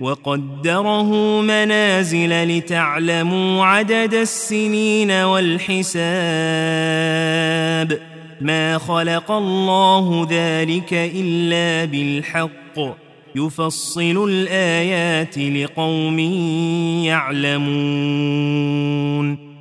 وقدره منازل لتعلموا عدد السنين والحساب. ما خلق الله ذلك إلا بالحق. يفصل الآيات لقوم يعلمون.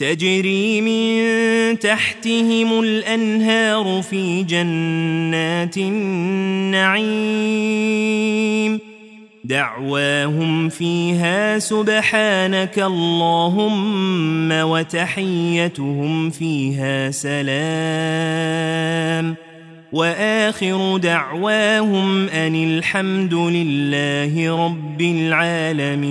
تجري من تحتهم الأنهار في جنات النعيم. دعواهم فيها سبحانك اللهم وتحيتهم فيها سلام. وآخر دعواهم أن الحمد لله رب العالمين.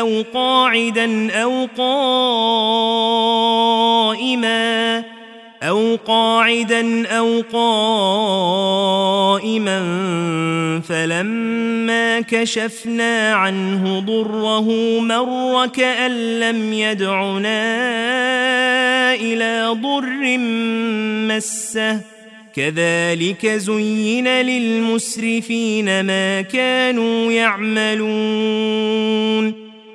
أو قاعدا أو قائما أو قاعدا أو قائما فلما كشفنا عنه ضره مر كأن لم يدعنا إلى ضر مسه كذلك زين للمسرفين ما كانوا يعملون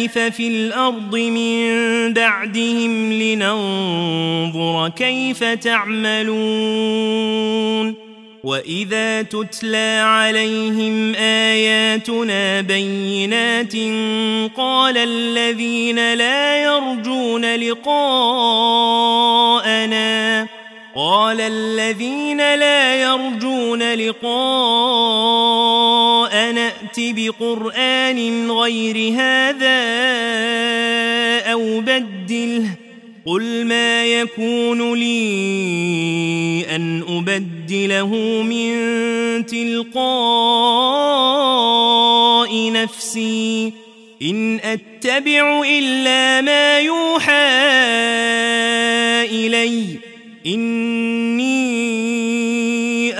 خلائف في الأرض من بعدهم لننظر كيف تعملون وإذا تتلى عليهم آياتنا بينات قال الذين لا يرجون لقاءنا قال الذين لا يرجون لقاء نأت بقرآن غير هذا أو بدله قل ما يكون لي أن أبدله من تلقاء نفسي إن أتبع إلا ما يوحى إليّ إني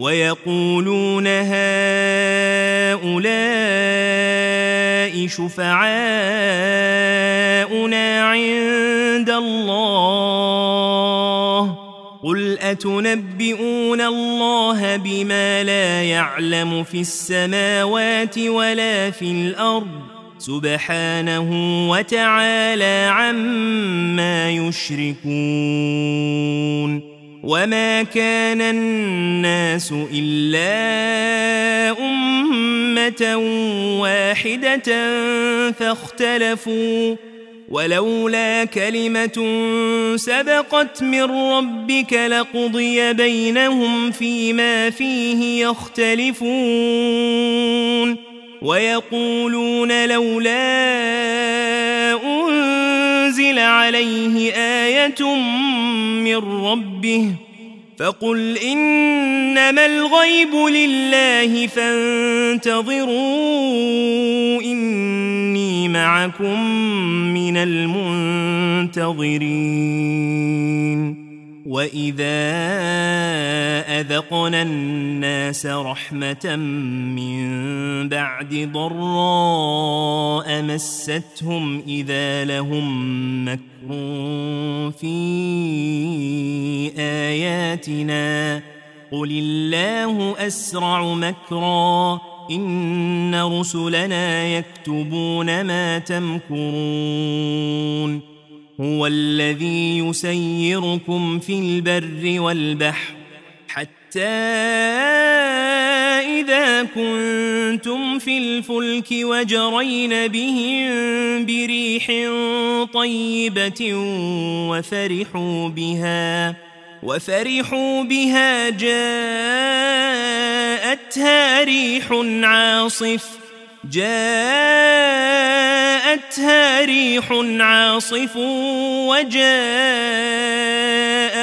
ويقولون هؤلاء شفعاؤنا عند الله قل أتنبئون الله بما لا يعلم في السماوات ولا في الأرض سبحانه وتعالى عما يشركون وما كان الناس إلا أمة واحدة فاختلفوا ولولا كلمة سبقت من ربك لقضي بينهم فيما فيه يختلفون ويقولون لولا أنزل عليه آية من ربه فقل إنما الغيب لله فانتظروا إني معكم من المنتظرين وإذا أذقنا الناس رحمة من بعد ضراء مستهم إذا لهم مكر في آياتنا. قل الله أسرع مكرا إن رسلنا يكتبون ما تمكرون. هو الذي يسيركم في البر والبحر حتى إذا كنتم في الفلك وجرين بهم بريح طيبة وفرحوا بها وفرحوا بها جاءتها ريح عاصف جاءتها ريح عاصف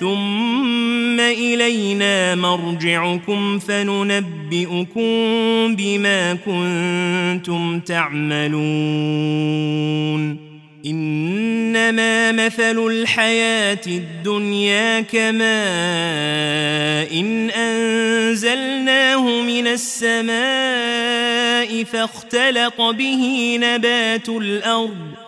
ثم إلينا مرجعكم فننبئكم بما كنتم تعملون. إنما مثل الحياة الدنيا كما إن أنزلناه من السماء فاختلط به نبات الأرض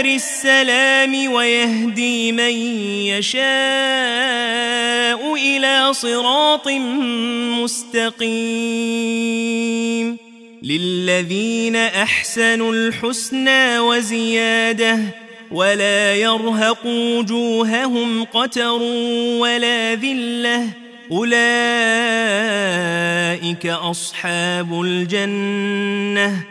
السلام ويهدي من يشاء إلى صراط مستقيم. للذين أحسنوا الحسنى وزيادة ولا يرهق وجوههم قتر ولا ذلة. أولئك أصحاب الجنة.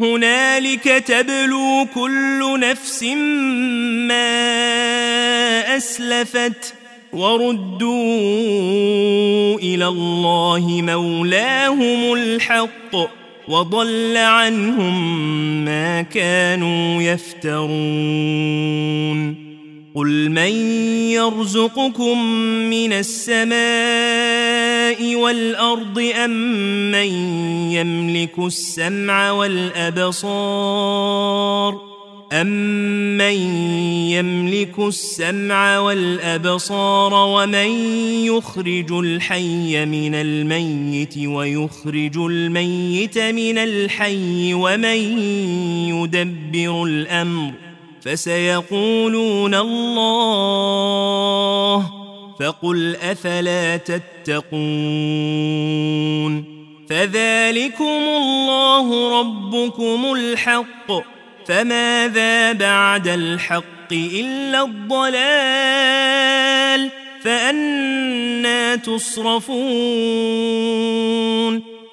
هنالك تبلو كل نفس ما أسلفت وردوا إلى الله مولاهم الحق وضل عنهم ما كانوا يفترون. قل من يرزقكم من السماء والأرض أم من يملك السمع والأبصار أمن يملك السمع والأبصار ومن يخرج الحي من الميت ويخرج الميت من الحي ومن يدبر الأمر فسيقولون الله فقل أفلا تتقون فذلكم الله ربكم الحق فماذا بعد الحق إلا الضلال فأنا تصرفون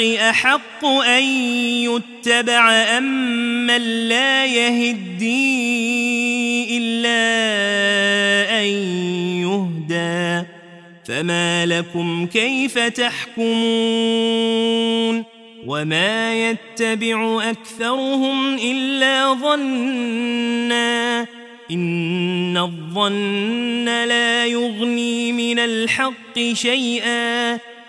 أحق أن يتبع أم من لا يهدي إلا أن يهدى فما لكم كيف تحكمون وما يتبع أكثرهم إلا ظنّا إن الظن لا يغني من الحق شيئا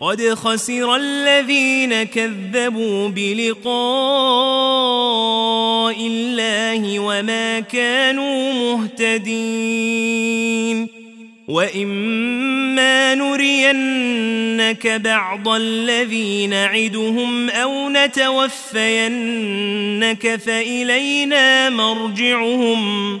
قد خسر الذين كذبوا بلقاء الله وما كانوا مهتدين. وإما نرينك بعض الذي نعدهم أو نتوفينك فإلينا مرجعهم.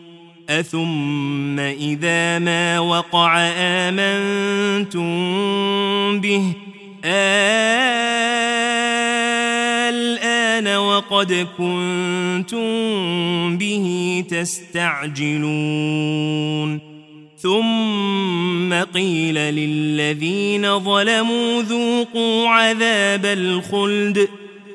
أثم إذا ما وقع آمنتم به. الآن وقد كنتم به تستعجلون. ثم قيل للذين ظلموا ذوقوا عذاب الخلد.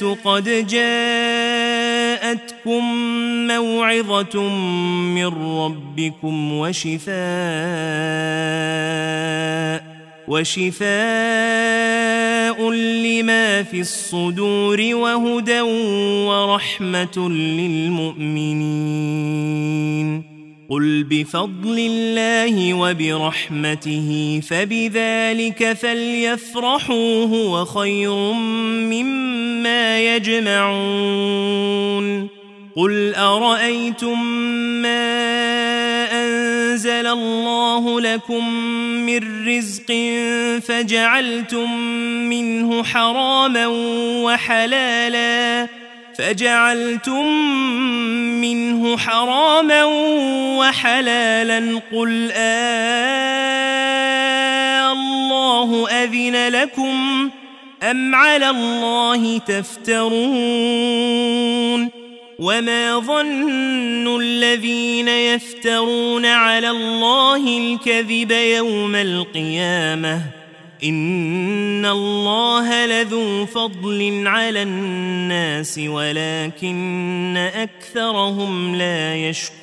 قد جاءتكم موعظة من ربكم وشفاء وشفاء لما في الصدور وهدى ورحمة للمؤمنين. قل بفضل الله وبرحمته فبذلك فليفرحوا هو خير مما يجمعون. قل أرأيتم ما أنزل الله لكم من رزق فجعلتم منه حراما وحلالا فجعلتم منه حراما وحلالا قل آه الله أذن لكم أم على الله تفترون وما ظن الذين يفترون على الله الكذب يوم القيامة إن الله لذو فضل على الناس ولكن أكثرهم لا يشكون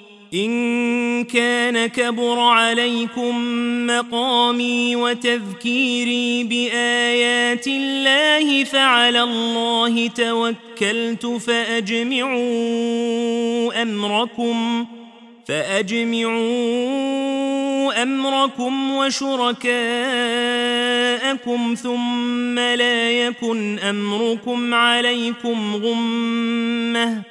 إن كان كبر عليكم مقامي وتذكيري بآيات الله فعلى الله توكلت فأجمعوا أمركم فأجمعوا أمركم وشركاءكم ثم لا يكن أمركم عليكم غمّةً.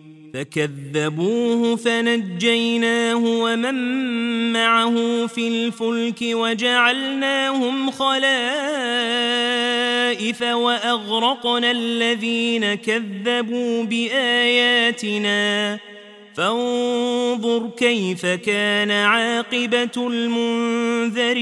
فكذبوه فنجيناه ومن معه في الفلك وجعلناهم خلائف وأغرقنا الذين كذبوا بآياتنا. فانظر كيف كان عاقبة المنذرين.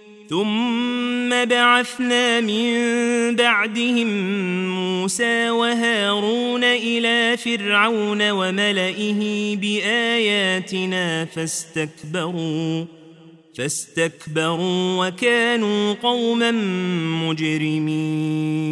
ثم بعثنا من بعدهم موسى وهارون إلى فرعون وملئه بآياتنا فاستكبروا فاستكبروا وكانوا قوما مجرمين.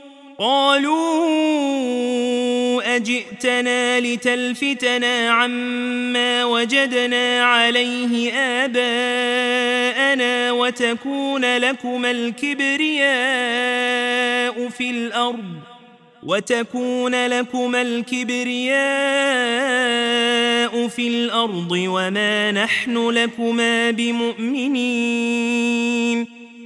قالوا أجئتنا لتلفتنا عما وجدنا عليه آباءنا وتكون لكما الكبرياء في الأرض وتكون لكما الكبرياء في الأرض وما نحن لكما بمؤمنين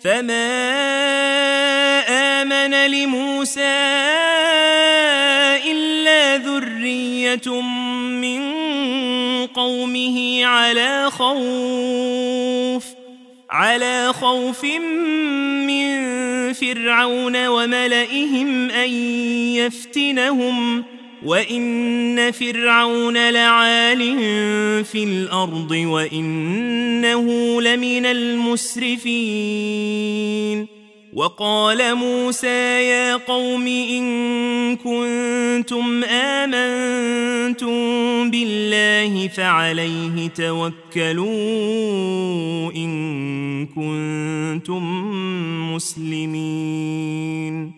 فما آمن لموسى إلا ذرية من قومه على خوف على خوف من فرعون وملئهم أن يفتنهم وإن فرعون لعال في الأرض وإنه لمن المسرفين وقال موسى يا قوم إن كنتم آمنتم بالله فعليه توكلوا إن كنتم مسلمين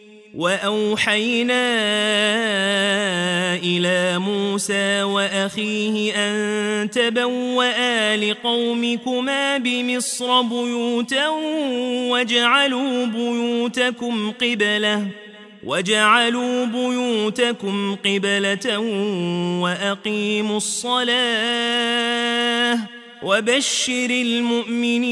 وأوحينا إلى موسى وأخيه أن تبوأ لقومكما بمصر بيوتا واجعلوا بيوتكم قبلة وجعلوا بيوتكم قبلة وأقيموا الصلاة وبشر المؤمنين.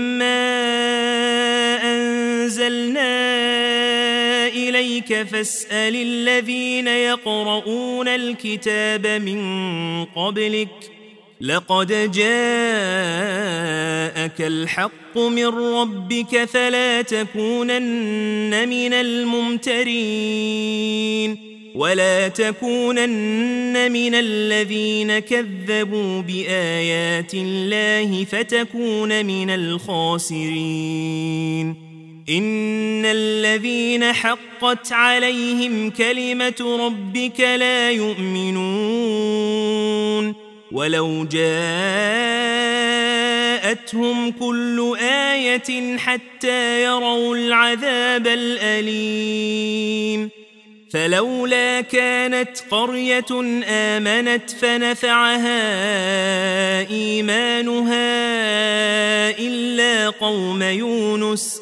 إليك فاسأل الذين يقرؤون الكتاب من قبلك. لقد جاءك الحق من ربك فلا تكونن من الممترين. ولا تكونن من الذين كذبوا بآيات الله فتكون من الخاسرين. إن الذين حقت عليهم كلمة ربك لا يؤمنون ولو جاءتهم كل آية حتى يروا العذاب الأليم فلولا كانت قرية آمنت فنفعها إيمانها إلا قوم يونس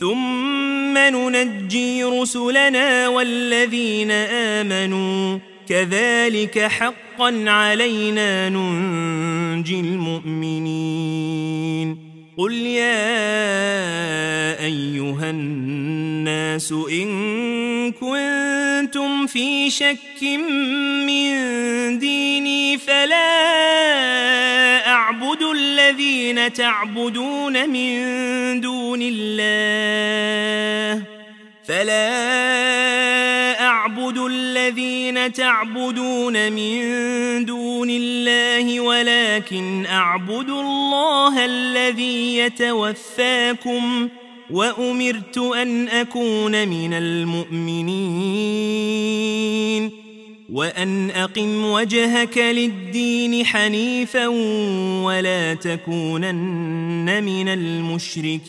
ثم ننجي رسلنا والذين آمنوا. كذلك حقا علينا ننجي المؤمنين. قل يا أيها الناس إن كنتم في شك من ديني فلا أعبد الذين تعبدون من دون الله فلا أعبد الذين تعبدون من دون الله ولكن أعبد الله الذي يتوفاكم وأمرت أن أكون من المؤمنين وأن أقم وجهك للدين حنيفا ولا تكونن من المشركين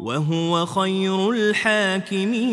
وهو خير الحاكمين.